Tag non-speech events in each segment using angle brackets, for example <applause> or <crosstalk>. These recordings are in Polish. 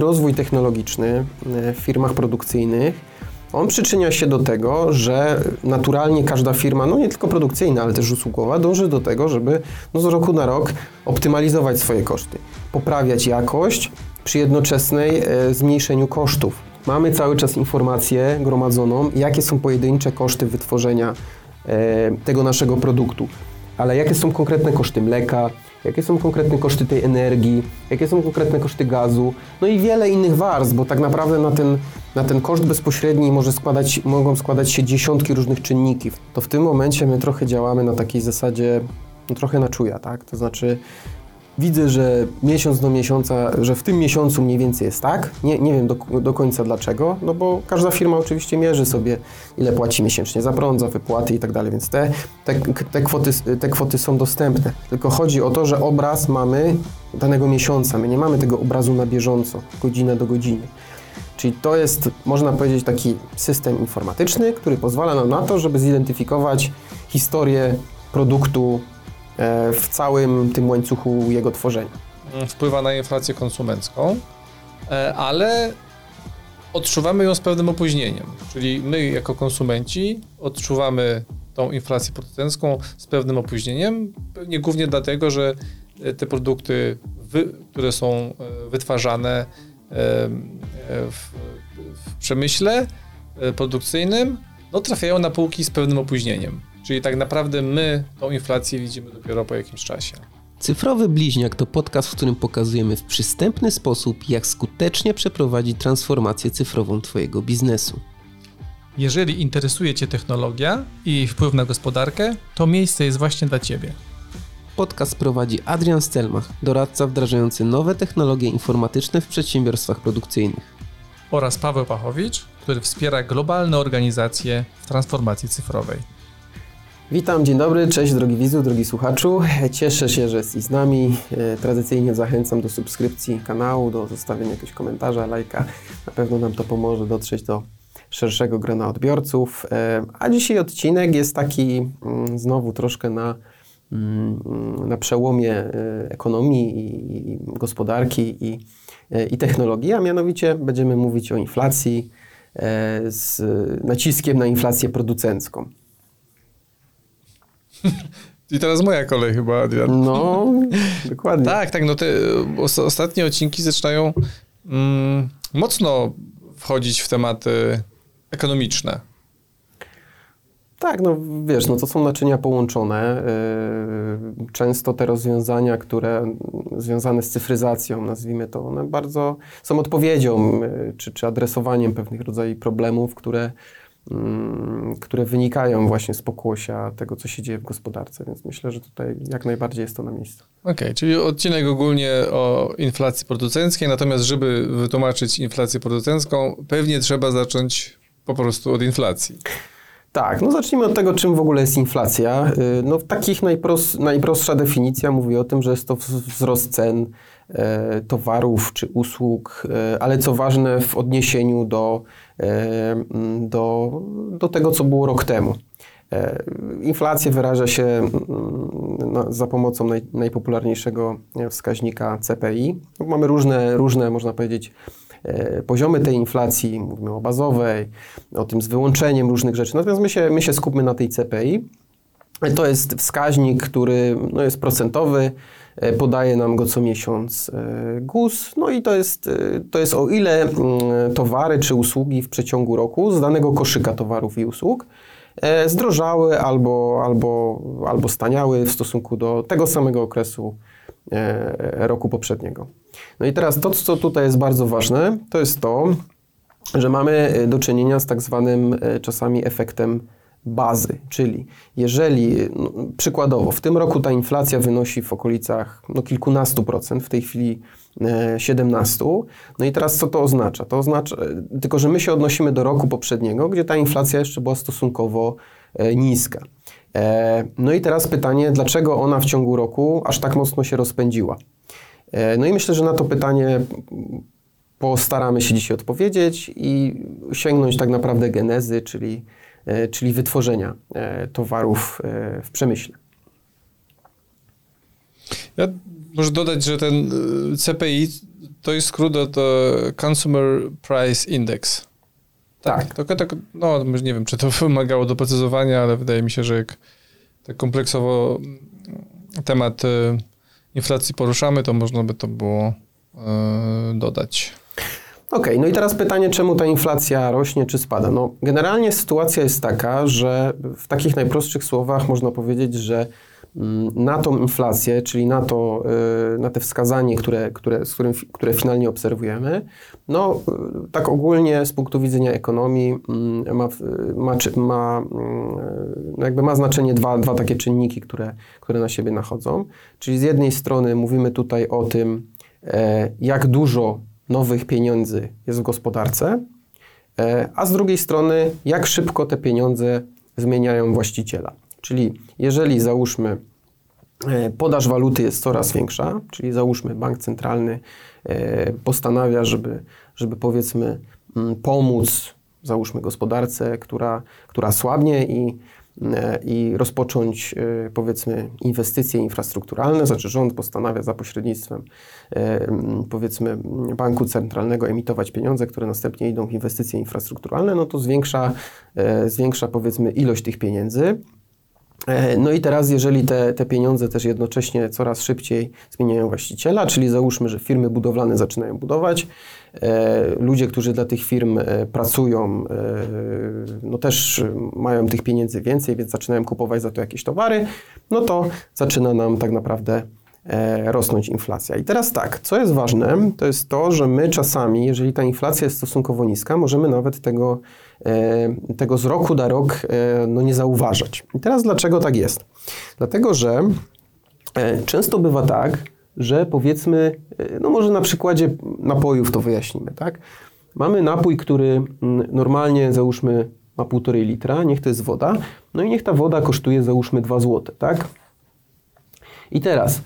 Rozwój technologiczny w firmach produkcyjnych, on przyczynia się do tego, że naturalnie każda firma, no nie tylko produkcyjna, ale też usługowa, dąży do tego, żeby no z roku na rok optymalizować swoje koszty, poprawiać jakość przy jednoczesnej e, zmniejszeniu kosztów. Mamy cały czas informację gromadzoną, jakie są pojedyncze koszty wytworzenia e, tego naszego produktu, ale jakie są konkretne koszty mleka, jakie są konkretne koszty tej energii, jakie są konkretne koszty gazu, no i wiele innych warstw, bo tak naprawdę na ten, na ten koszt bezpośredni może składać, mogą składać się dziesiątki różnych czynników. To w tym momencie my trochę działamy na takiej zasadzie, no trochę na czuja, tak? To znaczy widzę, że miesiąc do miesiąca, że w tym miesiącu mniej więcej jest tak. Nie, nie wiem do, do końca dlaczego, no bo każda firma oczywiście mierzy sobie, ile płaci miesięcznie za prąd, za wypłaty i tak dalej, więc te, te, te, kwoty, te kwoty są dostępne. Tylko chodzi o to, że obraz mamy danego miesiąca. My nie mamy tego obrazu na bieżąco, godzinę do godziny. Czyli to jest, można powiedzieć, taki system informatyczny, który pozwala nam na to, żeby zidentyfikować historię produktu w całym tym łańcuchu jego tworzenia. Wpływa na inflację konsumencką, e, ale odczuwamy ją z pewnym opóźnieniem. Czyli my, jako konsumenci, odczuwamy tą inflację producencką z pewnym opóźnieniem, pewnie głównie dlatego, że te produkty, które są e, wytwarzane w, w przemyśle produkcyjnym, no, trafiają na półki z pewnym opóźnieniem. Czyli tak naprawdę my tą inflację widzimy dopiero po jakimś czasie. Cyfrowy Bliźniak to podcast, w którym pokazujemy w przystępny sposób, jak skutecznie przeprowadzić transformację cyfrową Twojego biznesu. Jeżeli interesuje Cię technologia i jej wpływ na gospodarkę, to miejsce jest właśnie dla Ciebie. Podcast prowadzi Adrian Stelmach, doradca wdrażający nowe technologie informatyczne w przedsiębiorstwach produkcyjnych. Oraz Paweł Pachowicz, który wspiera globalne organizacje w transformacji cyfrowej. Witam, dzień dobry, cześć drogi widzu, drogi słuchaczu. Cieszę się, że jesteś z nami. E, tradycyjnie zachęcam do subskrypcji kanału, do zostawienia jakiegoś komentarza, lajka. Na pewno nam to pomoże dotrzeć do szerszego grona odbiorców. E, a dzisiaj odcinek jest taki mm, znowu troszkę na, mm, na przełomie e, ekonomii i gospodarki i, i technologii, a mianowicie będziemy mówić o inflacji z naciskiem na inflację producencką. <laughs> I teraz moja kolej chyba, Adrian. No, <laughs> dokładnie. tak, tak, no te ostatnie odcinki zaczynają mm, mocno wchodzić w tematy ekonomiczne. Tak, no wiesz, no to są naczynia połączone. Yy, często te rozwiązania, które związane z cyfryzacją, nazwijmy to, one bardzo są odpowiedzią yy, czy, czy adresowaniem pewnych rodzajów problemów, które które wynikają właśnie z pokłosia tego, co się dzieje w gospodarce, więc myślę, że tutaj jak najbardziej jest to na miejscu. Okej, okay, czyli odcinek ogólnie o inflacji producenckiej, natomiast żeby wytłumaczyć inflację producencką, pewnie trzeba zacząć po prostu od inflacji. Tak, no zacznijmy od tego, czym w ogóle jest inflacja. Y, no takich najpros, najprostsza definicja mówi o tym, że jest to wzrost cen e, towarów czy usług, e, ale co ważne w odniesieniu do do, do tego, co było rok temu. E, inflacja wyraża się mm, za pomocą naj, najpopularniejszego wskaźnika CPI. Mamy różne, różne, można powiedzieć, e, poziomy tej inflacji. Mówimy o bazowej, o tym z wyłączeniem różnych rzeczy. Natomiast my się, my się skupmy na tej CPI. To jest wskaźnik, który no, jest procentowy, E, podaje nam go co miesiąc e, GUS. No i to jest, e, to jest o ile mm, towary czy usługi w przeciągu roku z danego koszyka towarów i usług zdrożały albo, albo, albo staniały w stosunku do tego samego okresu roku poprzedniego. No i teraz to, co tutaj jest bardzo ważne, to jest to, że mamy do czynienia z tak zwanym czasami efektem bazy, czyli jeżeli no, przykładowo w tym roku ta inflacja wynosi w okolicach no, kilkunastu procent, w tej chwili e, 17, no i teraz co to oznacza? To oznacza, tylko że my się odnosimy do roku poprzedniego, gdzie ta inflacja jeszcze była stosunkowo e, niska. E, no i teraz pytanie, dlaczego ona w ciągu roku aż tak mocno się rozpędziła? E, no i myślę, że na to pytanie postaramy się dzisiaj odpowiedzieć i sięgnąć tak naprawdę genezy, czyli E, czyli wytworzenia e, towarów e, w przemyśle. Ja muszę dodać, że ten CPI to jest skrót od e, Consumer Price Index. Tak. Tak, tak, no może nie wiem, czy to <laughs> wymagało doprecyzowania, ale wydaje mi się, że jak tak kompleksowo mm, temat e, inflacji poruszamy, to można by to było e, dodać. Okej, no i teraz pytanie, czemu ta inflacja rośnie czy spada? No, generalnie sytuacja jest taka, że w takich najprostszych słowach można powiedzieć, że mm, na tą inflację, czyli na to, y, na te wskazanie, które, które, z którym, które finalnie obserwujemy, no y, tak ogólnie z punktu widzenia ekonomii mm, ma, w- ma, ma, mm, no jakby ma znaczenie dwa, dwa takie czynniki, które, które na siebie nachodzą. Czyli z jednej strony mówimy tutaj o tym, e, jak dużo nowych pieniędzy jest w gospodarce, e, a z drugiej strony, jak szybko te pieniądze zmieniają właściciela. Czyli jeżeli załóżmy, e, podaż waluty jest coraz większa, czyli załóżmy bank centralny e, postanawia, żeby, żeby powiedzmy mm, pomóc, załóżmy gospodarce, która, która słabnie i, i rozpocząć e, powiedzmy inwestycje infrastrukturalne, znaczy rząd postanawia za pośrednictwem e, powiedzmy banku centralnego emitować pieniądze, które następnie idą w inwestycje infrastrukturalne, no to zwiększa, e, zwiększa powiedzmy ilość tych pieniędzy. E, No i teraz, jeżeli te, te pieniądze też jednocześnie coraz szybciej zmieniają właściciela, czyli załóżmy, że firmy budowlane zaczynają budować, e, ludzie, którzy dla tych firm e, pracują, no też mają tych pieniędzy więcej, więc zaczynają kupować za to jakieś towary, no to zaczyna nam tak naprawdę rosnąć inflacja. I teraz tak, co jest ważne, to jest to, że my czasami, jeżeli ta inflacja jest stosunkowo niska, możemy nawet tego, e, tego z roku na rok e, no, nie zauważać. I teraz dlaczego tak jest? Dlatego, że e, często bywa tak, że powiedzmy, e, no może na przykładzie napojów to wyjaśnimy, tak? Mamy napój, który mm, normalnie załóżmy ma półtorej litra, niech to jest woda, no i niech ta woda kosztuje załóżmy 2 zł, tak? I teraz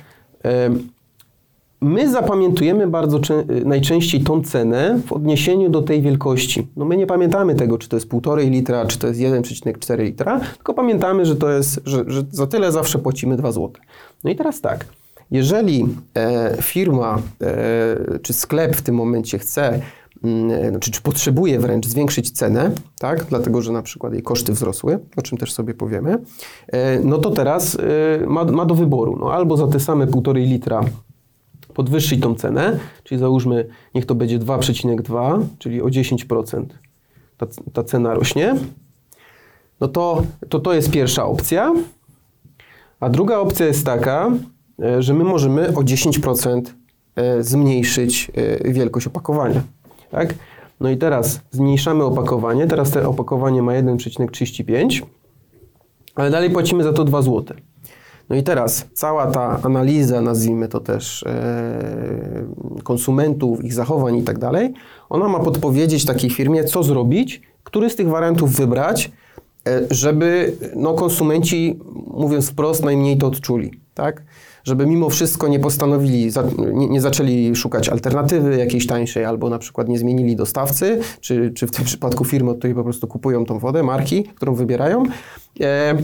my zapamiętujemy bardzo czę- najczęściej tą cenę w odniesieniu do tej wielkości. No my nie pamiętamy tego, czy to jest 1,5 litra, czy to jest 1,4 litra, tylko pamiętamy, że to jest, że, że za tyle zawsze płacimy 2 zł. No i teraz tak, jeżeli e, firma e, czy sklep w tym momencie chce znaczy, czy potrzebuje wręcz zwiększyć cenę, tak, dlatego że na przykład jej koszty wzrosły, o czym też sobie powiemy, e, no to teraz e, ma, ma do wyboru, no albo za te same 1,5 litra podwyższyć tą cenę, czyli załóżmy, niech to będzie 2,2, czyli o 10% ta, ta cena rośnie, no to, to to jest pierwsza opcja. A druga opcja jest taka, e, że my możemy o 10% e, zmniejszyć wielkość opakowania. Tak? No i teraz zmniejszamy opakowanie, teraz to opakowanie ma 1,35, ale dalej płacimy za to 2 zł. No i teraz cała ta analiza, nazwijmy to też e, konsumentów, ich zachowań i tak dalej, ona ma podpowiedzieć takiej firmie, co zrobić, który z tych wariantów wybrać, e, żeby no, konsumenci, mówiąc wprost, najmniej to odczuli, tak? Żeby mimo wszystko nie postanowili, nie zaczęli szukać alternatywy jakiejś tańszej, albo na przykład nie zmienili dostawcy, czy, czy w tym przypadku firmy, od której po prostu kupują tą wodę, marki, którą wybierają. E,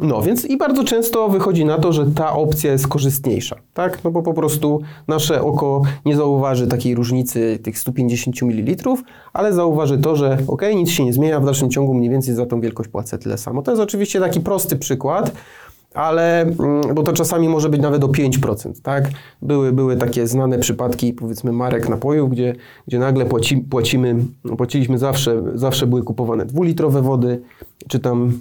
no więc i bardzo często wychodzi na to, że ta opcja jest korzystniejsza, tak? No bo po prostu nasze oko nie zauważy takiej różnicy tych 150 ml, ale zauważy to, że ok, nic się nie zmienia, w dalszym ciągu mniej więcej za tą wielkość płacę tyle samo. To jest oczywiście taki prosty przykład, ale mm, bo to czasami może być nawet o 5%, tak? Były, były takie znane przypadki, powiedzmy, marek napojów, gdzie, gdzie nagle płaci, płacimy, płaciliśmy zawsze, zawsze były kupowane dwulitrowe wody, czy tam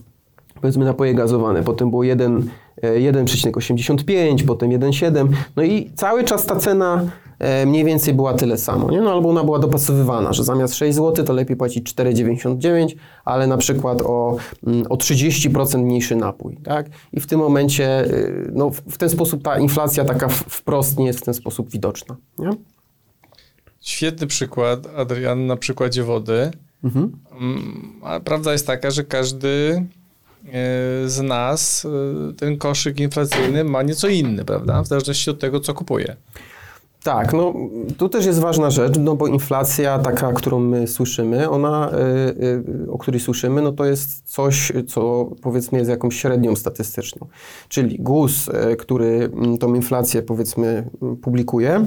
powiedzmy napoje gazowane, potem było 1, e, 1,85, potem 1,7, no i cały czas ta cena e, mniej więcej była tyle samo, nie? No albo ona była dopasowywana, że zamiast 6 zł to lepiej płacić 4,99, ale na przykład o, mm, o 30% mniejszy napój, tak? I w tym momencie, y, no w ten sposób ta inflacja taka wprost nie jest w ten sposób widoczna, nie? Świetny przykład, Adrian, na przykładzie wody. Mhm. Mm, A prawda jest taka, że każdy e, z nas e, ten koszyk inflacyjny ma nieco inny, prawda? W zależności od tego, co kupuje. Tak, no tu też jest ważna rzecz, no bo inflacja taka, którą my słyszymy, ona, y, o której słyszymy, no to jest coś, co powiedzmy jest jakąś średnią statystyczną. Czyli GUS, który tą inflację powiedzmy publikuje,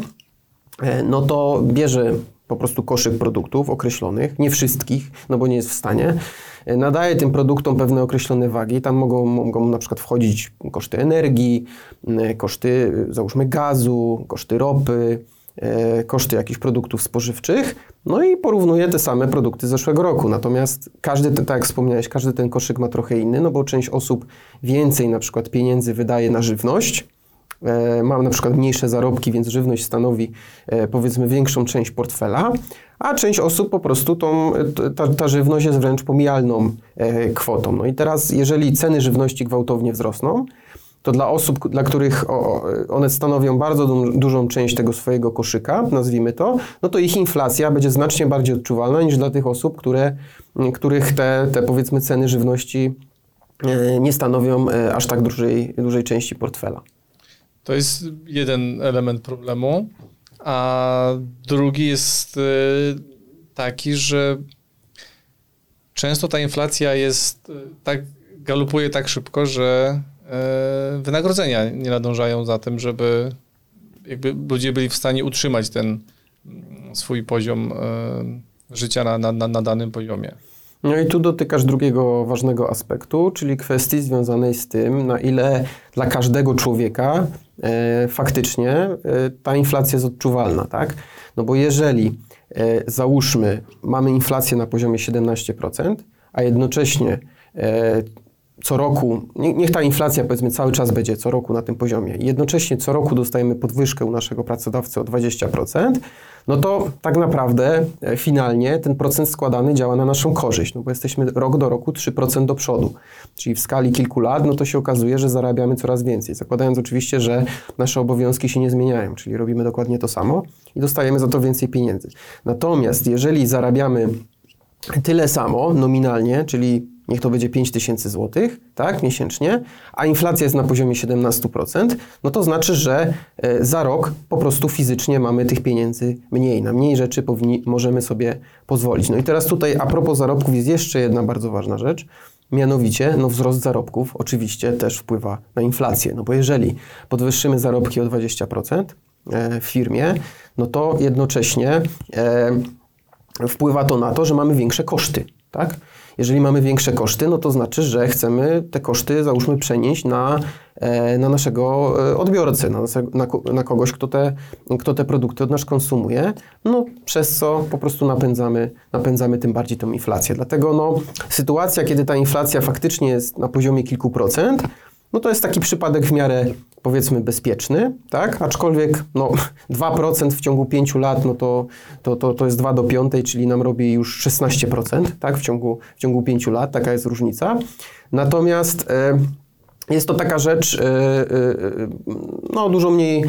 e, no to bierze po prostu koszyk produktów określonych, nie wszystkich, no bo nie jest w stanie, e, nadaje tym produktom pewne określone wagi. Tam mogą, mogą na przykład wchodzić koszty energii, e, koszty załóżmy gazu, koszty ropy, e, koszty jakichś produktów spożywczych, no i porównuje te same produkty z zeszłego roku. Natomiast każdy, tak jak wspomniałeś, każdy ten koszyk ma trochę inny, no bo część osób więcej na przykład pieniędzy wydaje na żywność, e, mam na przykład mniejsze zarobki, więc żywność stanowi e, powiedzmy większą część portfela, a część osób po prostu tą, ta, ta żywność jest wręcz pomijalną e, kwotą. No i teraz, jeżeli ceny żywności gwałtownie wzrosną, to dla osób, dla których one stanowią bardzo du- dużą część tego swojego koszyka, nazwijmy to, no to ich inflacja będzie znacznie bardziej odczuwalna niż dla tych osób, które, których te, te powiedzmy ceny żywności e, nie stanowią e, aż tak dużej, dużej części portfela. To jest jeden element problemu, a drugi jest y, taki, że często ta inflacja jest y, tak, galopuje tak szybko, że y, wynagrodzenia nie nadążają za tym, żeby jakby ludzie byli w stanie utrzymać ten mm, swój poziom życia na, na, na, danym poziomie. No i tu dotykasz drugiego ważnego aspektu, czyli kwestii związanej z tym, na ile dla każdego człowieka faktycznie e, ta inflacja jest odczuwalna, tak? No bo jeżeli e, załóżmy, mamy inflację na poziomie 17%, a jednocześnie e, co roku, nie- niech ta inflacja powiedzmy cały czas będzie co roku na tym poziomie, jednocześnie co roku dostajemy podwyżkę u naszego pracodawcy o 20%, no to tak naprawdę e, finalnie ten procent składany działa na naszą korzyść, no bo jesteśmy rok do roku 3% do przodu. Czyli w skali kilku lat, no to się okazuje, że zarabiamy coraz więcej. Zakładając oczywiście, że nasze obowiązki się nie zmieniają, czyli robimy dokładnie to samo i dostajemy za to więcej pieniędzy. Natomiast jeżeli zarabiamy tyle samo nominalnie, czyli niech to będzie 5 tysięcy złotych, tak, miesięcznie, a inflacja jest na poziomie 17%, no to znaczy, że e, za rok po prostu fizycznie mamy tych pieniędzy mniej. Na mniej rzeczy powinni, możemy sobie pozwolić. No i teraz tutaj a propos zarobków jest jeszcze jedna bardzo ważna rzecz, mianowicie no wzrost zarobków oczywiście też wpływa na inflację, no bo jeżeli podwyższymy zarobki o 20% e, w firmie, no to jednocześnie e, wpływa to na to, że mamy większe koszty, tak? Jeżeli mamy większe koszty, no to znaczy, że chcemy te koszty, załóżmy, przenieść na, e, na naszego e, odbiorcę, na, na, na kogoś, kto te, kto te produkty od nas konsumuje, no przez co po prostu napędzamy, napędzamy tym bardziej tą inflację. Dlatego no, sytuacja, kiedy ta inflacja faktycznie jest na poziomie kilku procent, no to jest taki przypadek w miarę powiedzmy bezpieczny, tak? Aczkolwiek no, <laughs> 2% w ciągu 5 lat, no to, to, to, to jest 2 do 5, czyli nam robi już 16%, tak? W ciągu, w ciągu 5 lat, taka jest różnica. Natomiast e, jest to taka rzecz e, e, no, dużo, mniej,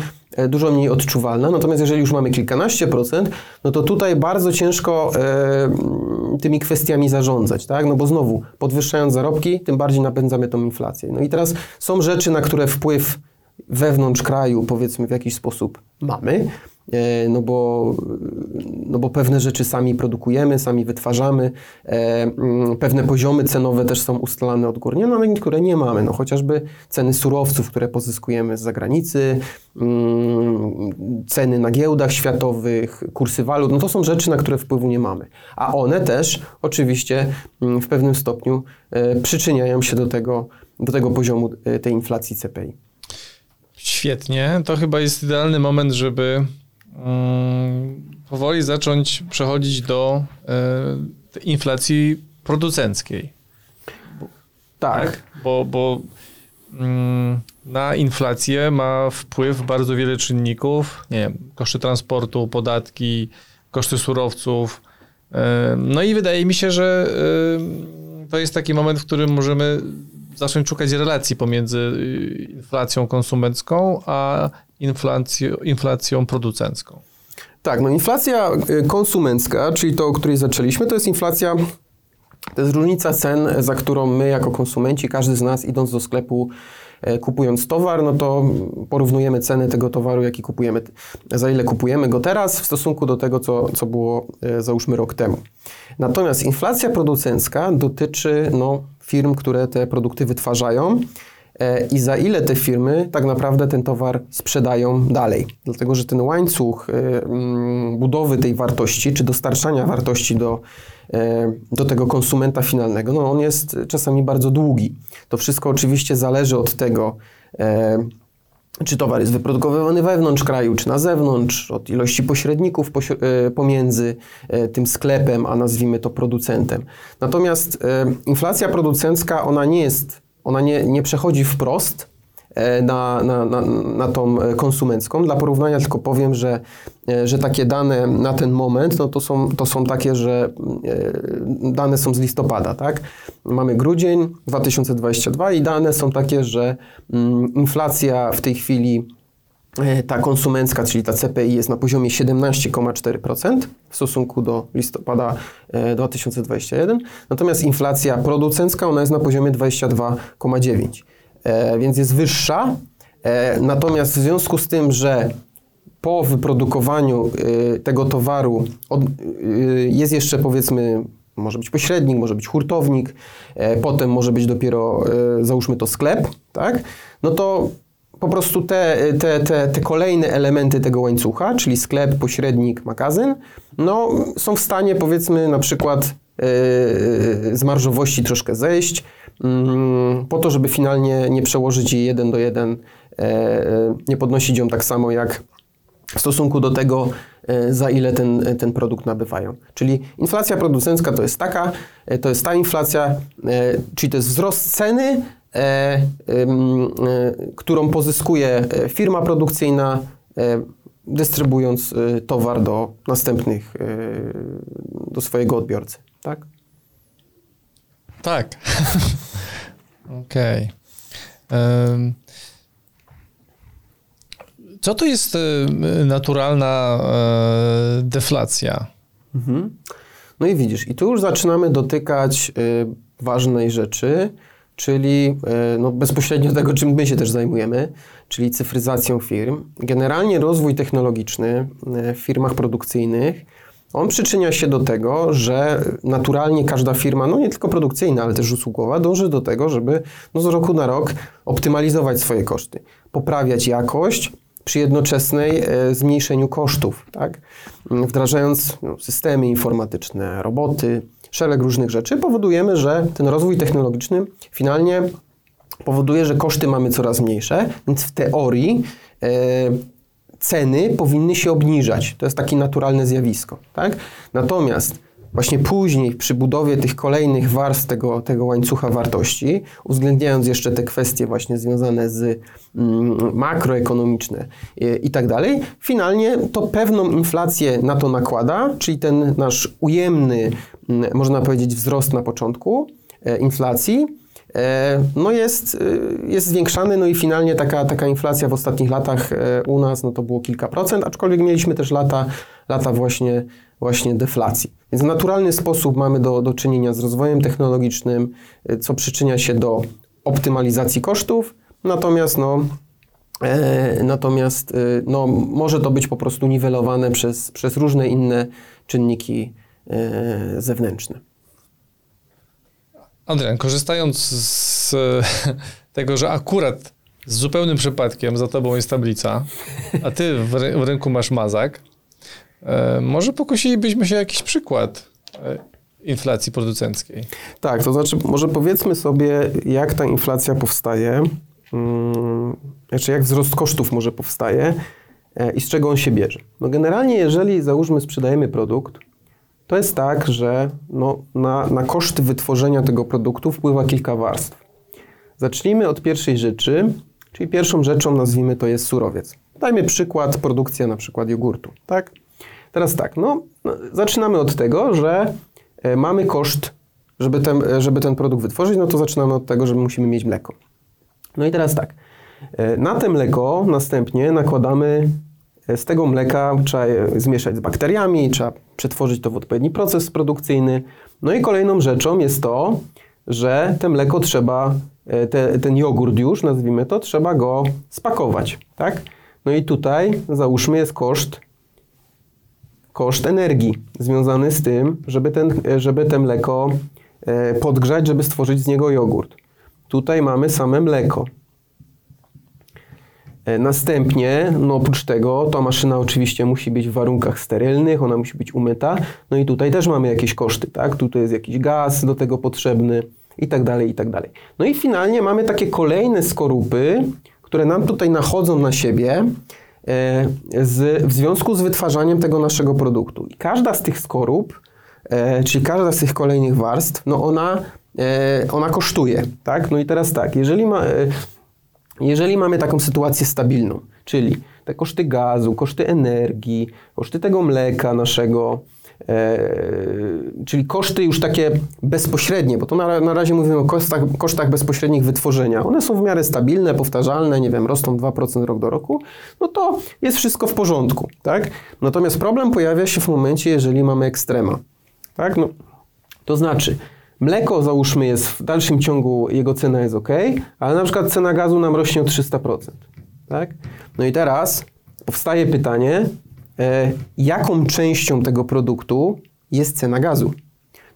dużo mniej odczuwalna. Natomiast jeżeli już mamy kilkanaście procent, no to tutaj bardzo ciężko e, tymi kwestiami zarządzać, tak? No bo znowu, podwyższając zarobki, tym bardziej napędzamy tą inflację. No i teraz są rzeczy, na które wpływ wewnątrz kraju, powiedzmy, w jakiś sposób mamy, e, no bo, no bo pewne rzeczy sami produkujemy, sami wytwarzamy, e, mm, pewne poziomy cenowe też są ustalane odgórnie, no ale niektóre nie mamy, no chociażby ceny surowców, które pozyskujemy z zagranicy, mm, ceny na giełdach światowych, kursy walut, no to są rzeczy, na które wpływu nie mamy. A one też oczywiście mm, w pewnym stopniu e, przyczyniają się do tego, do tego poziomu tej inflacji CPI. Świetnie. To chyba jest idealny moment, żeby mm, powoli zacząć przechodzić do e, inflacji producenckiej. Tak. Bo, bo mm, na inflację ma wpływ bardzo wiele czynników. Nie wiem, koszty transportu, podatki, koszty surowców. E, No i wydaje mi się, że e, to jest taki moment, w którym możemy zacząć szukać relacji pomiędzy y, inflacją konsumencką a inflacją, inflacją producencką. Tak, no inflacja y, konsumencka, czyli to, o której zaczęliśmy, to jest inflacja, to jest różnica cen, za którą my jako konsumenci, każdy z nas idąc do sklepu, kupując towar, no to porównujemy cenę tego towaru, jaki kupujemy, za ile kupujemy go teraz w stosunku do tego, co, co było e, załóżmy rok temu. Natomiast inflacja producencka dotyczy no, firm, które te produkty wytwarzają, e, i za ile te firmy tak naprawdę ten towar sprzedają dalej. Dlatego, że ten łańcuch e, mm, budowy tej wartości, czy dostarczania wartości do, e, do tego konsumenta finalnego, no on jest czasami bardzo długi. To wszystko oczywiście zależy od tego, e, czy towar jest wyprodukowywany wewnątrz kraju, czy na zewnątrz, od ilości pośredników pośre- e, pomiędzy e, tym sklepem, a nazwijmy to producentem. Natomiast inflacja producencka, ona nie jest, ona nie, nie przechodzi wprost na, na, na, na tą e, konsumencką. Dla porównania tylko powiem, że, e, że takie dane na ten moment, no to są, to są takie, że e, dane są z listopada, tak? Mamy grudzień 2022 i dane są takie, że mm, inflacja w tej chwili e, ta konsumencka, czyli ta CPI jest na poziomie 17,4% w stosunku do listopada e, 2021, natomiast inflacja producencka ona jest na poziomie 22,9%, e, więc jest wyższa. E, natomiast w związku z tym, że po wyprodukowaniu y, tego towaru jest jeszcze powiedzmy, może być pośrednik, może być hurtownik, e, potem może być dopiero, e, załóżmy to sklep, tak? No to po prostu te, te, te, te kolejne elementy tego łańcucha, czyli sklep, pośrednik, magazyn, no są w stanie powiedzmy na przykład e, z marżowości troszkę zejść, po to, żeby finalnie nie przełożyć jej jeden do jeden, e, e, nie podnosić ją tak samo jak w stosunku do tego, e, za ile ten, ten produkt nabywają. Czyli inflacja producencka to jest taka, to jest ta inflacja, czyli to jest wzrost ceny, którą pozyskuje firma produkcyjna, dystrybuując e, towar do następnych, do swojego odbiorcy. Tak? Tak. <laughs> Okej. Em, Co to jest e, naturalna e, deflacja? Mhm. No i widzisz, i tu już zaczynamy dotykać y, ważnej rzeczy, czyli no, bezpośrednio tego, czym my się też zajmujemy, czyli cyfryzacją firm. Generalnie rozwój technologiczny w firmach produkcyjnych, on przyczynia się do tego, że naturalnie każda firma, no nie tylko produkcyjna, ale też usługowa, dąży do tego, żeby no, z roku na rok optymalizować swoje koszty, poprawiać jakość, przy jednoczesnej e, zmniejszeniu kosztów, tak? Mm, Wdrażając no, systemy informatyczne, roboty, szereg różnych rzeczy, powodujemy, że ten rozwój technologiczny finalnie powoduje, że koszty mamy coraz mniejsze, więc w teorii e, ceny powinny się obniżać. To jest takie naturalne zjawisko, tak? Natomiast właśnie później przy budowie tych kolejnych warstw tego, tego łańcucha wartości, uwzględniając jeszcze te kwestie właśnie związane z mm, makroekonomiczne i, i tak dalej, finalnie to pewną inflację na to nakłada, czyli ten nasz ujemny, mm, można powiedzieć, wzrost na początku e, inflacji, e, no jest, e, jest zwiększany, no i finalnie taka, taka inflacja w ostatnich latach e, u nas, no to było kilka procent, aczkolwiek mieliśmy też lata, lata właśnie, właśnie deflacji. Więc w naturalny sposób mamy do, do czynienia z rozwojem technologicznym, e, co przyczynia się do optymalizacji kosztów, natomiast no, e, natomiast e, no, może to być po prostu niwelowane przez, przez różne inne czynniki e, zewnętrzne. Adrian, korzystając z <laughs> tego, że akurat z zupełnym przypadkiem za tobą jest tablica, a ty w, ry- w ręku masz mazak, e, może pokusilibyśmy się jakiś przykład e, inflacji producenckiej. Tak, to znaczy może powiedzmy sobie, jak ta inflacja powstaje, mm, znaczy jak wzrost kosztów może powstaje e, i z czego on się bierze. No generalnie jeżeli załóżmy sprzedajemy produkt, to jest tak, że no, na, na koszty wytworzenia tego produktu wpływa kilka warstw. Zacznijmy od pierwszej rzeczy, czyli pierwszą rzeczą nazwijmy to jest surowiec. Dajmy przykład, produkcja na przykład jogurtu, tak? Teraz tak, no, no zaczynamy od tego, że e, mamy koszt, żeby ten, e, żeby ten produkt wytworzyć, no to zaczynamy od tego, że musimy mieć mleko. No i teraz tak, e, na te mleko następnie nakładamy, z tego mleka trzeba zmieszać z bakteriami, trzeba przetworzyć to w odpowiedni proces produkcyjny. No i kolejną rzeczą jest to, że te mleko trzeba, e, te, ten jogurt już, nazwijmy to, trzeba go spakować, tak? No i tutaj załóżmy jest koszt koszt energii związany z tym, żeby, ten, żeby te mleko e, podgrzać, żeby stworzyć z niego jogurt. Tutaj mamy same mleko. E, Następnie, no oprócz tego, ta maszyna oczywiście musi być w warunkach sterylnych, ona musi być umyta, no i tutaj też mamy jakieś koszty, tak? Tutaj jest jakiś gaz do tego potrzebny i tak dalej, i tak dalej. No i finalnie mamy takie kolejne skorupy, które nam tutaj nachodzą na siebie e, z, w związku z wytwarzaniem tego naszego produktu. I każda z tych skorup, e, czyli każda z tych kolejnych warstw, no ona, ona kosztuje, tak? No i teraz tak, jeżeli ma... Jeżeli mamy taką sytuację stabilną, czyli te koszty gazu, koszty energii, koszty tego mleka naszego, e, czyli koszty już takie bezpośrednie, bo to na, na razie mówimy o kosztach, kosztach bezpośrednich wytworzenia. One są w miarę stabilne, powtarzalne, nie wiem, rosną 2% rok do roku, no to jest wszystko w porządku, tak? Natomiast problem pojawia się w momencie, jeżeli mamy ekstrema, tak? No, to znaczy, Mleko, załóżmy, jest w dalszym ciągu, jego cena jest ok, ale na przykład cena gazu nam rośnie o 300%. Tak? No i teraz powstaje pytanie, e, jaką częścią tego produktu jest cena gazu?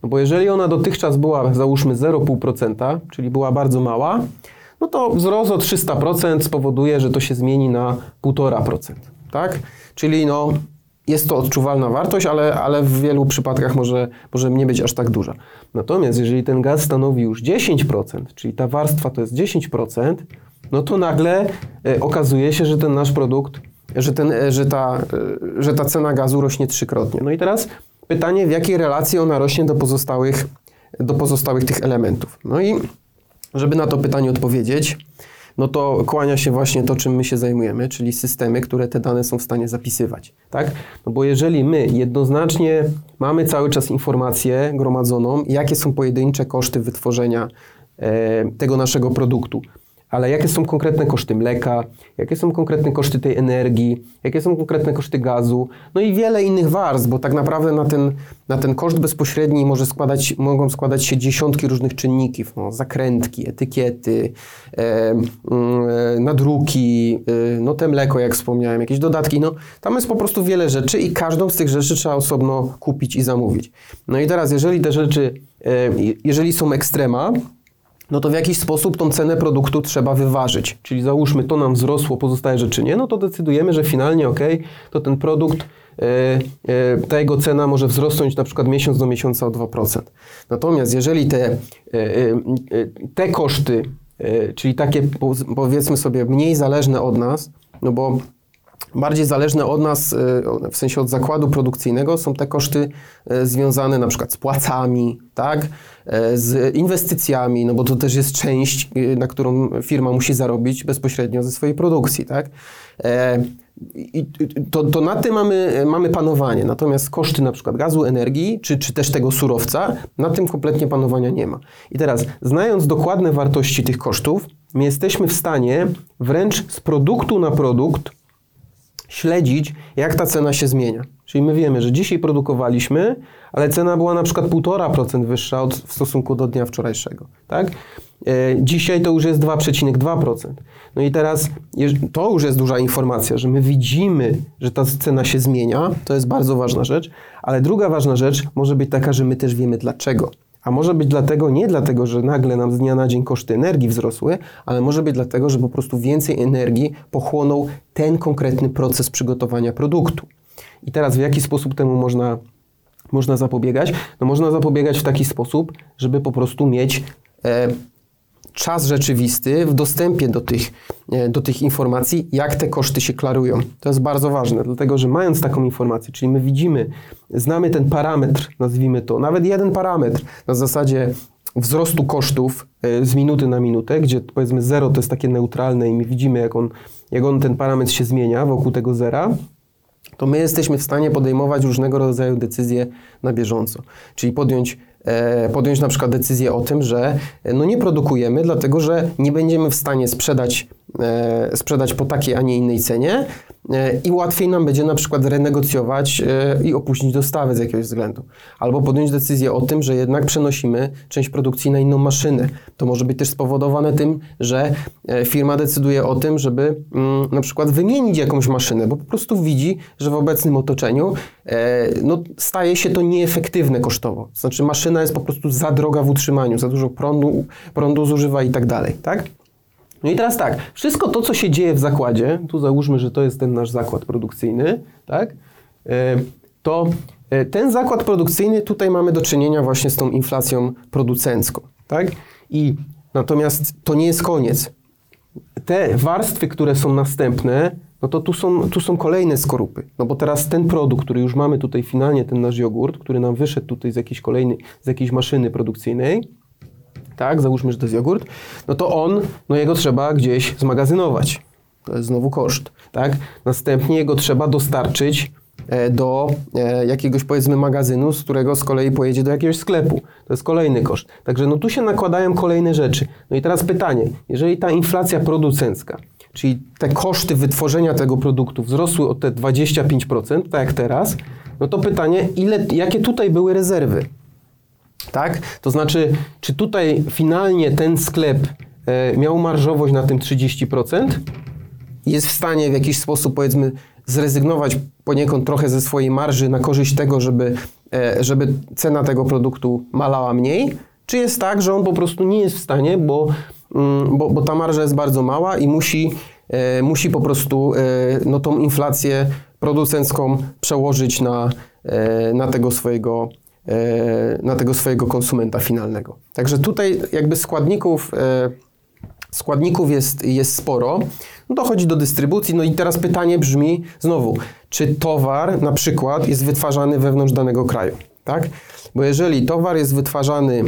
No bo jeżeli ona dotychczas była, załóżmy, 0,5%, czyli była bardzo mała, no to wzrost o 300% spowoduje, że to się zmieni na 1,5%. Tak? Czyli no, jest to odczuwalna wartość, ale, ale w wielu przypadkach może, może nie być aż tak duża. Natomiast jeżeli ten gaz stanowi już 10%, czyli ta warstwa to jest 10%, no to nagle e, okazuje się, że ten nasz produkt, że, ten, e, że, ta, e, że ta cena gazu rośnie trzykrotnie. No i teraz pytanie, w jakiej relacji ona rośnie do pozostałych, do pozostałych tych elementów. No i żeby na to pytanie odpowiedzieć, no to kłania się właśnie to, czym my się zajmujemy, czyli systemy, które te dane są w stanie zapisywać, tak? No bo jeżeli my jednoznacznie mamy cały czas informację gromadzoną, jakie są pojedyncze koszty wytworzenia e, tego naszego produktu, ale jakie są konkretne koszty mleka, jakie są konkretne koszty tej energii, jakie są konkretne koszty gazu, no i wiele innych warstw, bo tak naprawdę na ten, na ten koszt bezpośredni może składać, mogą składać się dziesiątki różnych czynników, no, zakrętki, etykiety, e, mm, e, nadruki, e, no te mleko, jak wspomniałem, jakieś dodatki, no tam jest po prostu wiele rzeczy i każdą z tych rzeczy trzeba osobno kupić i zamówić. No i teraz, jeżeli te rzeczy, e, jeżeli są ekstrema, no to w jakiś sposób tą cenę produktu trzeba wyważyć. Czyli załóżmy, to nam wzrosło, pozostałe rzeczy nie, no to decydujemy, że finalnie, ok, to ten produkt, e, e, ta jego cena może wzrosnąć na przykład miesiąc do miesiąca o 2%. Natomiast jeżeli te, e, te koszty, czyli takie powiedzmy sobie mniej zależne od nas, no bo Bardziej zależne od nas, w sensie od zakładu produkcyjnego, są te koszty związane na przykład z płacami, tak? E, z inwestycjami, no bo to też jest część, y, na którą firma musi zarobić bezpośrednio ze swojej produkcji, tak? I to, to na tym mamy, mamy panowanie, natomiast koszty na przykład gazu, energii, czy, czy też tego surowca, na tym kompletnie panowania nie ma. I teraz, znając dokładne wartości tych kosztów, my jesteśmy w stanie wręcz z produktu na produkt śledzić, jak ta cena się zmienia. Czyli my wiemy, że dzisiaj produkowaliśmy, ale cena była na przykład 1,5% wyższa od, w stosunku do dnia wczorajszego. Tak? E, dzisiaj to już jest 2,2%. No i teraz to już jest duża informacja, że my widzimy, że ta cena się zmienia, to jest bardzo ważna rzecz, ale druga ważna rzecz może być taka, że my też wiemy dlaczego. A może być dlatego, nie dlatego, że nagle nam z dnia na dzień koszty energii wzrosły, ale może być dlatego, że po prostu więcej energii pochłonął ten konkretny proces przygotowania produktu. I teraz w jaki sposób temu można, można zapobiegać? No można zapobiegać w taki sposób, żeby po prostu mieć e, czas rzeczywisty w dostępie do tych, e, do tych informacji, jak te koszty się klarują. To jest bardzo ważne, dlatego że mając taką informację, czyli my widzimy, znamy ten parametr, nazwijmy to, nawet jeden parametr na zasadzie wzrostu kosztów e, z minuty na minutę, gdzie powiedzmy zero to jest takie neutralne i my widzimy, jak on, jak on ten parametr się zmienia wokół tego zera, to my jesteśmy w stanie podejmować różnego rodzaju decyzje na bieżąco. Czyli podjąć podjąć na przykład decyzję o tym, że e, no nie produkujemy, dlatego że nie będziemy w stanie sprzedać, e, sprzedać po takiej, a nie innej cenie i łatwiej nam będzie na przykład renegocjować i opóźnić dostawę z jakiegoś względu. Albo podjąć decyzję o tym, że jednak przenosimy część produkcji na inną maszynę. To może być też spowodowane tym, że firma decyduje o tym, żeby mm, na przykład wymienić jakąś maszynę, bo po prostu widzi, że w obecnym otoczeniu no, staje się to nieefektywne kosztowo. Znaczy maszyna jest po prostu za droga w utrzymaniu, za dużo prądu, prądu zużywa i tak dalej, tak? No i teraz tak, wszystko to, co się dzieje w zakładzie, tu załóżmy, że to jest ten nasz zakład produkcyjny, tak? E, to e, ten zakład produkcyjny, tutaj mamy do czynienia właśnie z tą inflacją producencką, tak? I natomiast to nie jest koniec. Te warstwy, które są następne, no to tu są, tu są kolejne skorupy. No bo teraz ten produkt, który już mamy tutaj finalnie, ten nasz jogurt, który nam wyszedł tutaj z jakiejś kolejnej, z jakiejś maszyny produkcyjnej, tak, załóżmy, że to jest jogurt, no to on, no jego trzeba gdzieś zmagazynować. To jest znowu koszt, tak? Następnie jego trzeba dostarczyć e, do e, jakiegoś powiedzmy magazynu, z którego z kolei pojedzie do jakiegoś sklepu. To jest kolejny koszt. Także no tu się nakładają kolejne rzeczy. No i teraz pytanie, jeżeli ta inflacja producencka, czyli te koszty wytworzenia tego produktu wzrosły o te 25%, tak jak teraz, no to pytanie, ile, jakie tutaj były rezerwy? Tak? To znaczy, czy tutaj finalnie ten sklep e, miał marżowość na tym 30%? Jest w stanie w jakiś sposób, powiedzmy, zrezygnować poniekąd trochę ze swojej marży na korzyść tego, żeby, e, żeby cena tego produktu malała mniej? Czy jest tak, że on po prostu nie jest w stanie, bo, mm, bo, bo ta marża jest bardzo mała i musi, e, musi po prostu no, tą inflację producencką przełożyć na, na tego swojego na tego swojego konsumenta finalnego. Także tutaj jakby składników, e, składników jest, jest sporo. No dochodzi do dystrybucji. No i teraz pytanie brzmi znowu, czy towar na przykład jest wytwarzany wewnątrz danego kraju, tak? Bo jeżeli towar jest wytwarzany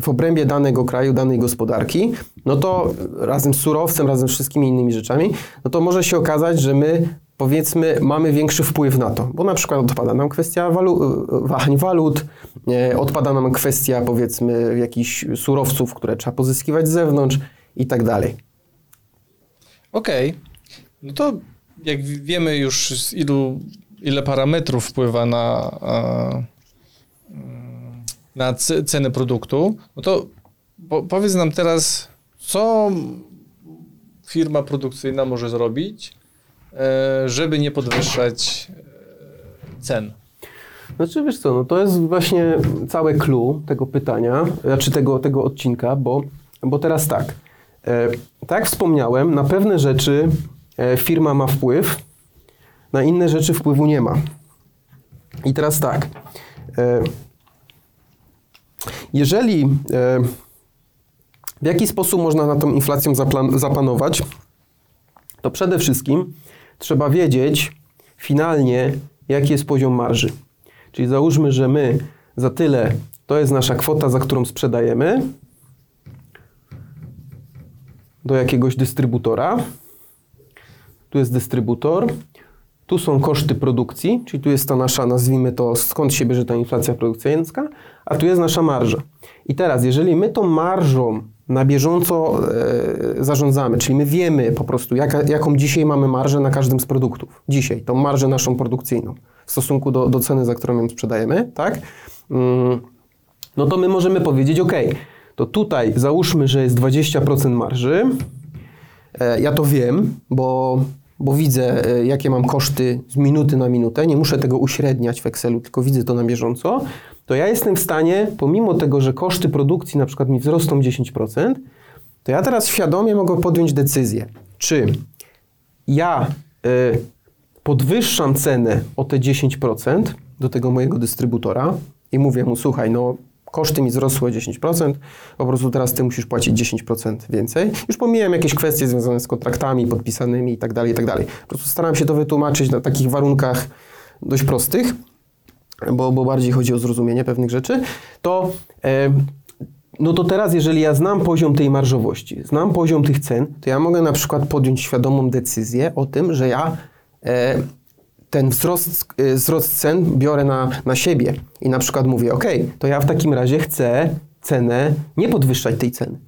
w obrębie danego kraju, danej gospodarki, no to razem z surowcem, razem z wszystkimi innymi rzeczami, no to może się okazać, że my powiedzmy mamy większy wpływ na to, bo na przykład odpada nam kwestia walu wahań walut, e, odpada nam kwestia powiedzmy jakichś surowców, które trzeba pozyskiwać z zewnątrz i tak dalej. Okej. No to jak wiemy już z ilu, ile parametrów wpływa na, e, na c- cenę produktu, no to po, powiedz nam teraz, co firma produkcyjna może zrobić, e, żeby nie podwyższać e, cen. Znaczy wiesz co, no to jest właśnie całe clue tego pytania, znaczy tego, tego odcinka, bo, bo teraz tak, e, tak jak wspomniałem, na pewne rzeczy e, firma ma wpływ, na inne rzeczy wpływu nie ma. I teraz tak, e, jeżeli e, w jaki sposób można na tą inflacją zapanować, to przede wszystkim trzeba wiedzieć finalnie, jaki jest poziom marży. Czyli załóżmy, że my za tyle, to jest nasza kwota, za którą sprzedajemy do jakiegoś dystrybutora. Tu jest dystrybutor, tu są koszty produkcji, czyli tu jest ta nasza, nazwijmy to, skąd się bierze ta inflacja produkcyjna, a tu jest nasza marża. I teraz, jeżeli my tą marżą na bieżąco e, zarządzamy, czyli my wiemy po prostu, jaka, jaką dzisiaj mamy marżę na każdym z produktów, dzisiaj, tą marżę naszą produkcyjną w stosunku do, do ceny, za którą ją sprzedajemy, tak? Mm, no to my możemy powiedzieć, ok, to tutaj załóżmy, że jest 20% marży, E, Ja to wiem, bo, bo widzę, e, jakie mam koszty z minuty na minutę. Nie muszę tego uśredniać w Excelu, tylko widzę to na bieżąco. To ja jestem w stanie, pomimo tego, że koszty produkcji na przykład mi wzrosną 10%, to ja teraz świadomie mogę podjąć decyzję, czy ja y, podwyższam cenę o te 10% do tego mojego dystrybutora i mówię mu, słuchaj, no koszty mi wzrosły o 10%, po prostu teraz ty musisz płacić 10% więcej. Już pomijam jakieś kwestie związane z kontraktami podpisanymi i tak dalej, i tak dalej. Po prostu staram się to wytłumaczyć na takich warunkach dość prostych, bo, bo bardziej chodzi o zrozumienie pewnych rzeczy, to e, no to teraz, jeżeli ja znam poziom tej marżowości, znam poziom tych cen, to ja mogę na przykład podjąć świadomą decyzję o tym, że ja e, ten wzrost, e, wzrost cen biorę na, na siebie i na przykład mówię, ok, to ja w takim razie chcę cenę, nie podwyższać tej ceny.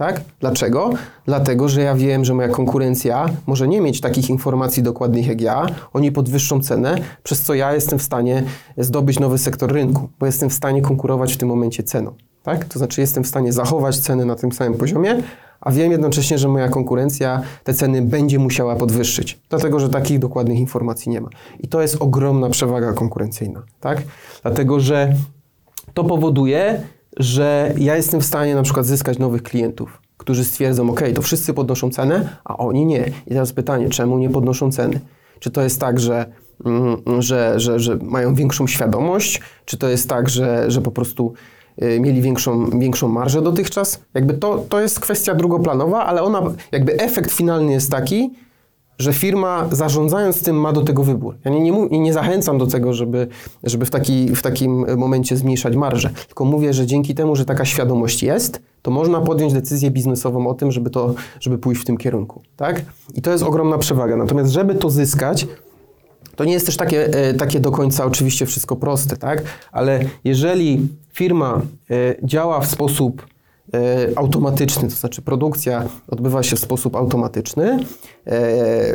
Tak? Dlaczego? Dlatego, że ja wiem, że moja konkurencja może nie mieć takich informacji dokładnych jak ja. Oni podwyższą cenę, przez co ja jestem w stanie zdobyć nowy sektor rynku, bo jestem w stanie konkurować w tym momencie ceną. Tak? To znaczy, jestem w stanie zachować ceny na tym samym poziomie, a wiem jednocześnie, że moja konkurencja te ceny będzie musiała podwyższyć, dlatego że takich dokładnych informacji nie ma. I to jest ogromna przewaga konkurencyjna. Tak? Dlatego, że to powoduje, że ja jestem w stanie na przykład zyskać nowych klientów. którzy stwierdzą, ok, to wszyscy podnoszą cenę, a oni nie. I teraz pytanie, czemu nie podnoszą ceny? Czy to jest tak, że, mm, że, że, że mają większą świadomość, czy to jest tak, że, że po prostu y, mieli większą, większą marżę dotychczas? Jakby to, to jest kwestia drugoplanowa, ale ona, jakby efekt finalny jest taki, że firma zarządzając tym ma do tego wybór. Ja nie, nie, nie zachęcam do tego, żeby, żeby w, taki, w takim momencie zmniejszać marżę, tylko mówię, że dzięki temu, że taka świadomość jest, to można podjąć decyzję biznesową o tym, żeby, to, żeby pójść w tym kierunku. Tak? I to jest ogromna przewaga. Natomiast, żeby to zyskać, to nie jest też takie, e, takie do końca oczywiście wszystko proste, tak? Ale jeżeli firma e, działa w sposób automatyczny, to znaczy produkcja odbywa się w sposób automatyczny, e,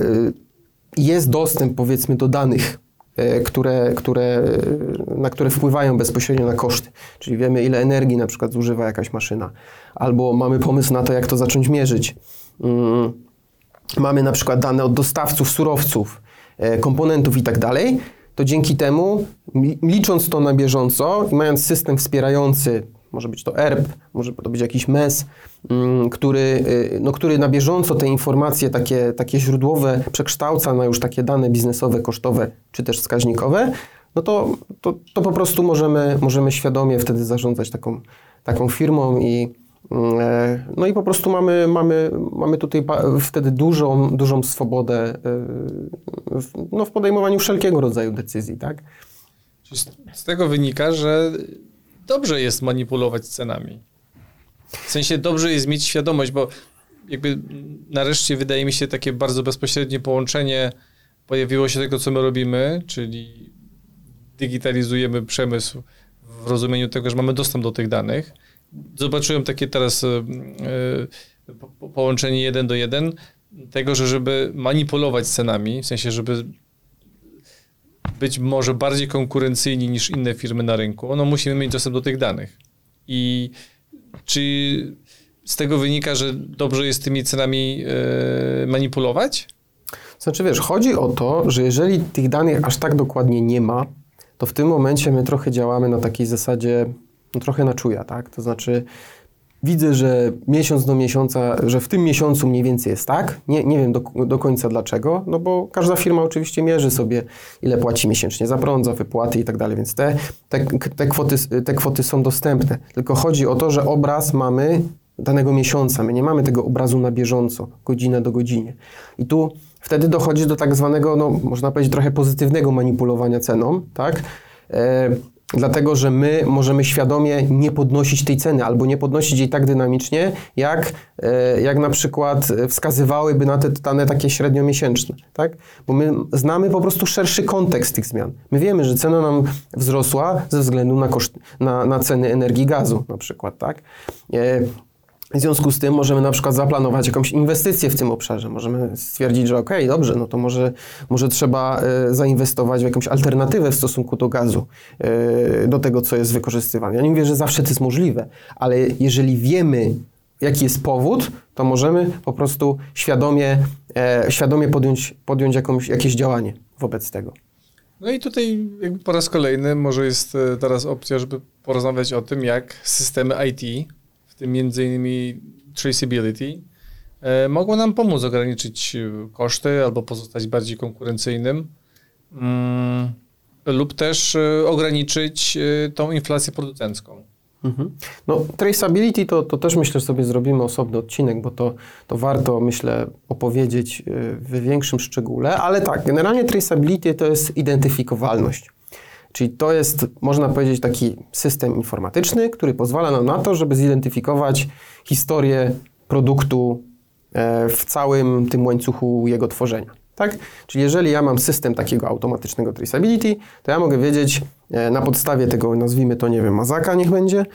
jest dostęp powiedzmy do danych, e, które, które, e, na które wpływają bezpośrednio na koszty. Czyli wiemy, ile energii na przykład zużywa jakaś maszyna, albo mamy pomysł na to, jak to zacząć mierzyć. Mm, mamy na przykład dane od dostawców surowców, e, komponentów i tak dalej, to dzięki temu, licząc to na bieżąco i mając system wspierający, może być to ERP, może to być jakiś MES, mm, który, y, no, który na bieżąco te informacje takie, takie źródłowe przekształca na już takie dane biznesowe, kosztowe czy też wskaźnikowe, no to, to, to po prostu możemy, możemy świadomie wtedy zarządzać taką, taką firmą i, E, No i po prostu mamy, mamy, mamy tutaj wtedy dużą, dużą swobodę e, w, no, w podejmowaniu wszelkiego rodzaju decyzji, tak? Z tego wynika, że dobrze jest manipulować cenami. W sensie dobrze jest mieć świadomość, bo jakby nareszcie wydaje mi się takie bardzo bezpośrednie połączenie pojawiło się tego, co my robimy, czyli digitalizujemy przemysł w rozumieniu tego, że mamy dostęp do tych danych. Zobaczyłem takie teraz po- połączenie jeden do jeden tego, że żeby manipulować cenami, w sensie, żeby być może bardziej konkurencyjni niż inne firmy na rynku, no musimy mieć dostęp do tych danych. I czy z tego wynika, że dobrze jest tymi cenami e, manipulować? Znaczy wiesz, chodzi o to, że jeżeli tych danych aż tak dokładnie nie ma, to w tym momencie my trochę działamy na takiej zasadzie, no trochę na czuja, tak? To znaczy widzę, że miesiąc do miesiąca, że w tym miesiącu mniej więcej jest tak, nie, nie wiem do, do końca dlaczego, no bo każda firma oczywiście mierzy sobie, ile płaci miesięcznie za prąd, za wypłaty i tak dalej, więc te, te, te, kwoty, te kwoty są dostępne. Tylko chodzi o to, że obraz mamy danego miesiąca, my nie mamy tego obrazu na bieżąco, godzina do godziny. I tu wtedy dochodzi do tak zwanego, no można powiedzieć trochę pozytywnego manipulowania ceną, tak? E, dlatego, że my możemy świadomie nie podnosić tej ceny albo nie podnosić jej tak dynamicznie, jak, e, jak na przykład wskazywałyby na te dane takie średniomiesięczne, tak? Bo my znamy po prostu szerszy kontekst tych zmian. My wiemy, że cena nam wzrosła ze względu na, koszt, na, na ceny energii gazu na przykład, tak? W związku z tym możemy na przykład zaplanować jakąś inwestycję w tym obszarze. Możemy stwierdzić, że okej, dobrze, no to może, może trzeba e, zainwestować w jakąś alternatywę w stosunku do gazu, e, do tego, co jest wykorzystywane. Ja nie mówię, że zawsze to jest możliwe, ale jeżeli wiemy, jaki jest powód, to możemy po prostu świadomie, e, świadomie podjąć, podjąć jakąś, jakieś działanie wobec tego. No i tutaj jakby po raz kolejny może jest teraz opcja, żeby porozmawiać o tym, jak systemy IT, tym między innymi traceability, e, mogą nam pomóc ograniczyć e, koszty albo pozostać bardziej konkurencyjnym mm, lub też e, ograniczyć tą inflację producencką. Mhm. No, traceability to, to też myślę, że sobie zrobimy osobny odcinek, bo to, to warto, myślę, opowiedzieć w większym szczególe, ale tak, generalnie traceability to jest identyfikowalność. Czyli to jest, można powiedzieć, taki system informatyczny, który pozwala nam na to, żeby zidentyfikować historię produktu e, w całym tym łańcuchu jego tworzenia. Tak? Czyli jeżeli ja mam system takiego automatycznego traceability, to ja mogę wiedzieć e, na podstawie tego, nazwijmy to, nie wiem, mazaka niech będzie,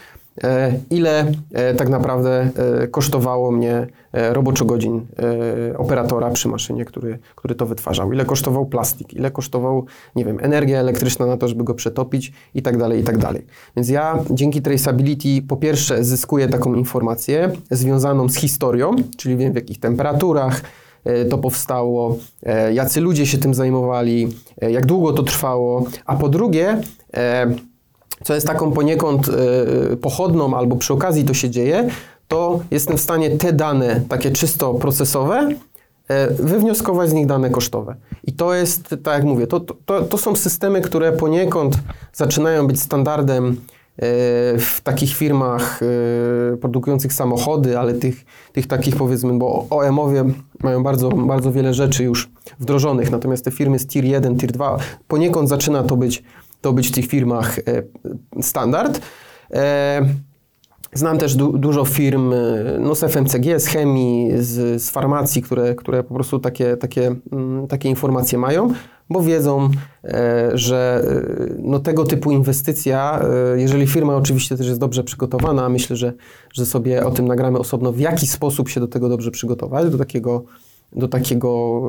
ile e, tak naprawdę e, kosztowało mnie e, roboczo godzin e, operatora przy maszynie, który, który to wytwarzał, ile kosztował plastik, ile kosztował, nie wiem, energia elektryczna na to, żeby go przetopić? I tak dalej, i tak dalej. Więc ja dzięki traceability po pierwsze zyskuję taką informację związaną z historią, czyli wiem w jakich temperaturach, e, to powstało, e, jacy ludzie się tym zajmowali, e, jak długo to trwało, a po drugie, e, co jest taką poniekąd e, pochodną, albo przy okazji to się dzieje, to jestem w stanie te dane, takie czysto procesowe, e, wywnioskować z nich dane kosztowe. I to jest, tak jak mówię, to, to, to są systemy, które poniekąd zaczynają być standardem e, w takich firmach produkujących samochody, ale tych, tych takich powiedzmy, bo OM-owie mają bardzo, bardzo wiele rzeczy już wdrożonych, natomiast te firmy z Tier 1, Tier 2, poniekąd zaczyna to być, to być w tych firmach standard. Znam też du dużo firm y, no, z FMCG, z chemii, z, z farmacji, które, które po prostu takie, takie, mm, takie informacje mają, bo wiedzą, e, że e, no, tego typu inwestycja, e, jeżeli firma oczywiście też jest dobrze przygotowana, myślę, że, że sobie o tym nagramy osobno, w jaki sposób się do tego dobrze przygotować, do takiego do takiego,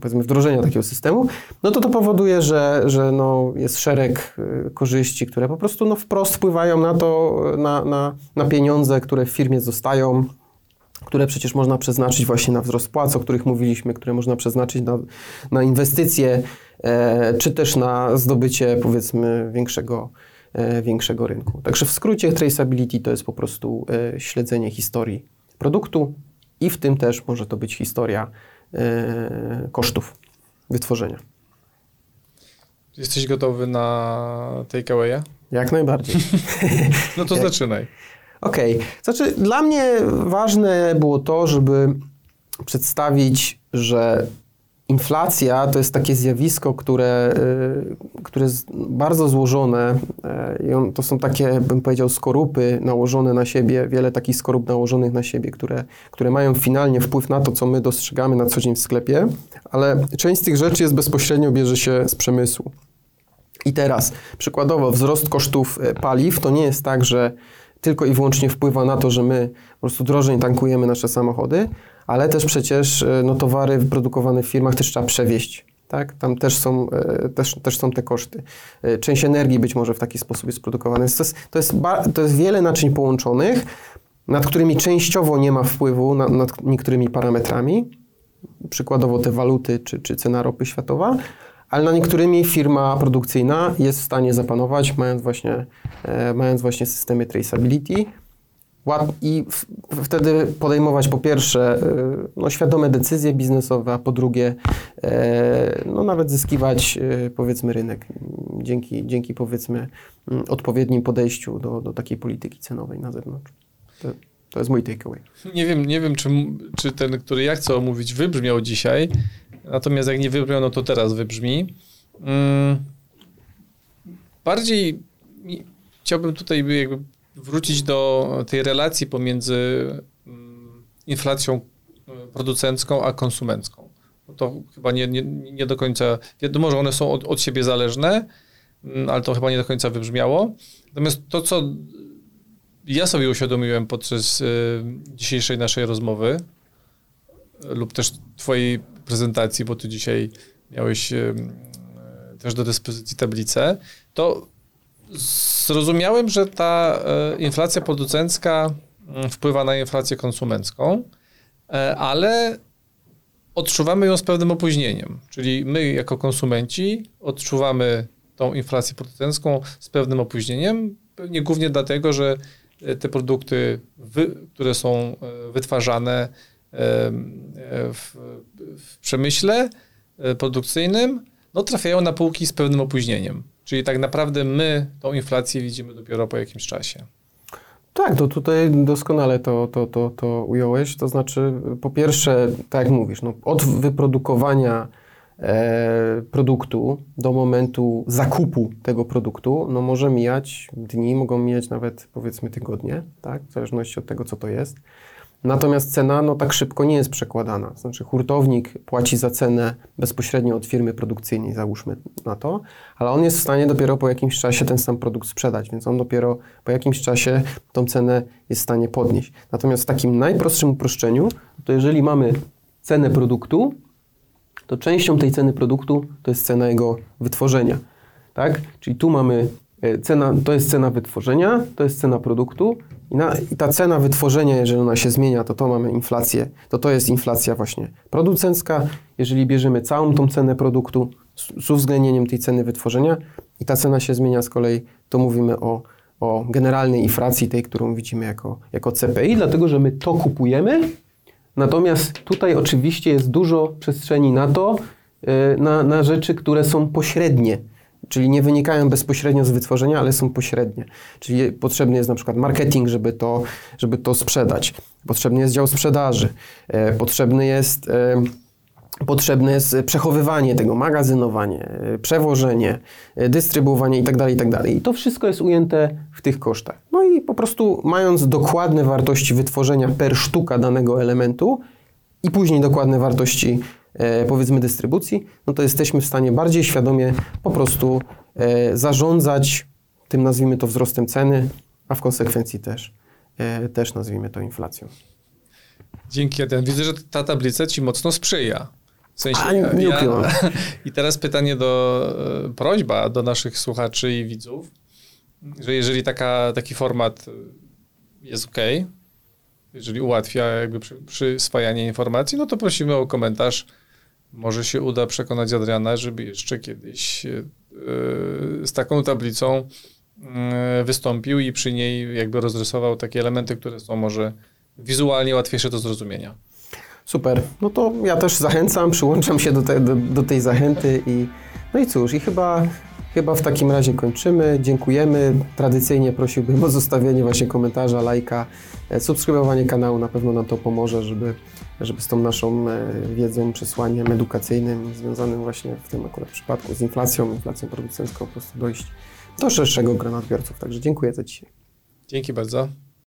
powiedzmy, wdrożenia takiego systemu, no to to powoduje, że, że no jest szereg e, korzyści, które po prostu no wprost wpływają na to, na, na, na pieniądze, które w firmie zostają, które przecież można przeznaczyć właśnie na wzrost płac, o których mówiliśmy, które można przeznaczyć na, na inwestycje, e, czy też na zdobycie, powiedzmy, większego, e, większego rynku. Także w skrócie traceability to jest po prostu e, śledzenie historii produktu, i w tym też może to być historia e, kosztów wytworzenia. Jesteś gotowy na takeawaya? Jak najbardziej. <laughs> no to zaczynaj. Okej. Okay. Znaczy, dla mnie ważne było to, żeby przedstawić, że Inflacja to jest takie zjawisko, które, y, które jest bardzo złożone. Y, to są takie, bym powiedział, skorupy nałożone na siebie, wiele takich skorup nałożonych na siebie, które, które mają finalnie wpływ na to, co my dostrzegamy na co dzień w sklepie, ale część z tych rzeczy jest bezpośrednio bierze się z przemysłu. I teraz, przykładowo, wzrost kosztów y, paliw to nie jest tak, że tylko i wyłącznie wpływa na to, że my po prostu drożej tankujemy nasze samochody, ale też przecież e, no, towary wyprodukowane w firmach też trzeba przewieźć. Tak? Tam też są, e, też, też są te koszty. E, część energii być może w taki sposób jest produkowana. To jest, to jest, to jest wiele naczyń połączonych, nad którymi częściowo nie ma wpływu, nad, nad niektórymi parametrami, przykładowo te waluty czy, czy cena ropy światowa, ale na niektórymi firma produkcyjna jest w stanie zapanować, mając właśnie, mając właśnie systemy traceability, i wtedy podejmować po pierwsze e, no, świadome decyzje biznesowe, a po drugie e, no, nawet zyskiwać e, powiedzmy rynek dzięki, dzięki powiedzmy mm, odpowiednim podejściu do, do takiej polityki cenowej na zewnątrz. To, to jest mój takeaway. Nie wiem, nie wiem czy, czy ten, który ja chcę omówić, wybrzmiał dzisiaj, natomiast jak nie wybrzmiał, no to teraz wybrzmi. Hmm. Bardziej chciałbym tutaj jakby wrócić do tej relacji pomiędzy mm, inflacją e, producencką a konsumencką. To chyba nie, nie, nie do końca, wiadomo, że one są od, od siebie zależne, mm, ale to chyba nie do końca wybrzmiało. Natomiast to, co ja sobie uświadomiłem podczas y, dzisiejszej naszej rozmowy lub też twojej prezentacji, bo ty dzisiaj miałeś y, też do dyspozycji tablicę, to Zrozumiałem, że ta e, inflacja producencka mm, wpływa na inflację konsumencką, e, ale odczuwamy ją z pewnym opóźnieniem. Czyli my, jako konsumenci, odczuwamy tą inflację producencką z pewnym opóźnieniem, pewnie głównie dlatego, że e, te produkty, które są wytwarzane w, w przemyśle produkcyjnym, no, trafiają na półki z pewnym opóźnieniem. Czyli tak naprawdę my tą inflację widzimy dopiero po jakimś czasie. Tak, to tutaj doskonale to, to, to, to ująłeś. To znaczy, po pierwsze, tak jak mówisz, no, od wyprodukowania e, produktu do momentu zakupu tego produktu, no może mijać dni, mogą mijać nawet powiedzmy tygodnie, tak, w zależności od tego, co to jest. Natomiast cena no, tak szybko nie jest przekładana. Znaczy hurtownik płaci za cenę bezpośrednio od firmy produkcyjnej, załóżmy na to, ale on jest w stanie dopiero po jakimś czasie ten sam produkt sprzedać, więc on dopiero po jakimś czasie tą cenę jest w stanie podnieść. Natomiast w takim najprostszym uproszczeniu, to jeżeli mamy cenę produktu, to częścią tej ceny produktu to jest cena jego wytworzenia. Tak? Czyli tu mamy e, cena, to jest cena wytworzenia, to jest cena produktu i, na, I, ta cena wytworzenia, jeżeli ona się zmienia, to to mamy inflację, to to jest inflacja właśnie producencka. Jeżeli bierzemy całą tą cenę produktu z, z uwzględnieniem tej ceny wytworzenia i ta cena się zmienia z kolei, to mówimy o, o generalnej inflacji, tej, którą widzimy jako, jako CPI, dlatego że my to kupujemy. Natomiast tutaj oczywiście jest dużo przestrzeni na to, y, na, na rzeczy, które są pośrednie, czyli nie wynikają bezpośrednio z wytworzenia, ale są pośrednie. Czyli potrzebny jest na przykład marketing, żeby to, żeby to sprzedać. Potrzebny jest dział sprzedaży. E, Potrzebny jest, e, potrzebne jest przechowywanie tego, magazynowanie, e, przewożenie, e, dystrybuowanie itd., itd. I to wszystko jest ujęte w tych kosztach. No i po prostu mając dokładne wartości wytworzenia per sztuka danego elementu i później dokładne wartości powiedzmy dystrybucji, no to jesteśmy w stanie bardziej świadomie po prostu e, zarządzać tym nazwijmy to wzrostem ceny, a w konsekwencji też, e, też nazwijmy to inflacją. Dzięki, Adrian. Widzę, że ta tablica ci mocno sprzyja. W sensie, A, nie- ukrywam. <laughs> I teraz pytanie do, e, prośba do naszych słuchaczy i widzów, że jeżeli taka, taki format e, jest ok, jeżeli ułatwia jakby przy, przyswajanie informacji, no to prosimy o komentarz. Może się uda przekonać Adriana, żeby jeszcze kiedyś e, e, z taką tablicą e, wystąpił i przy niej jakby rozrysował takie elementy, które są może wizualnie łatwiejsze do zrozumienia. Super. No to ja też zachęcam, przyłączam się do, te, do, do tej zachęty i no i cóż, i chyba, chyba w takim razie kończymy. Dziękujemy. Tradycyjnie prosiłbym o zostawienie właśnie komentarza, lajka, subskrybowanie kanału. Na pewno nam to pomoże, żeby, żeby z tą naszą e, wiedzą, przesłaniem edukacyjnym związanym właśnie w tym akurat przypadku z inflacją, inflacją producencką po prostu dojść do szerszego grona odbiorców. Także dziękuję za dzisiaj. Dzięki bardzo.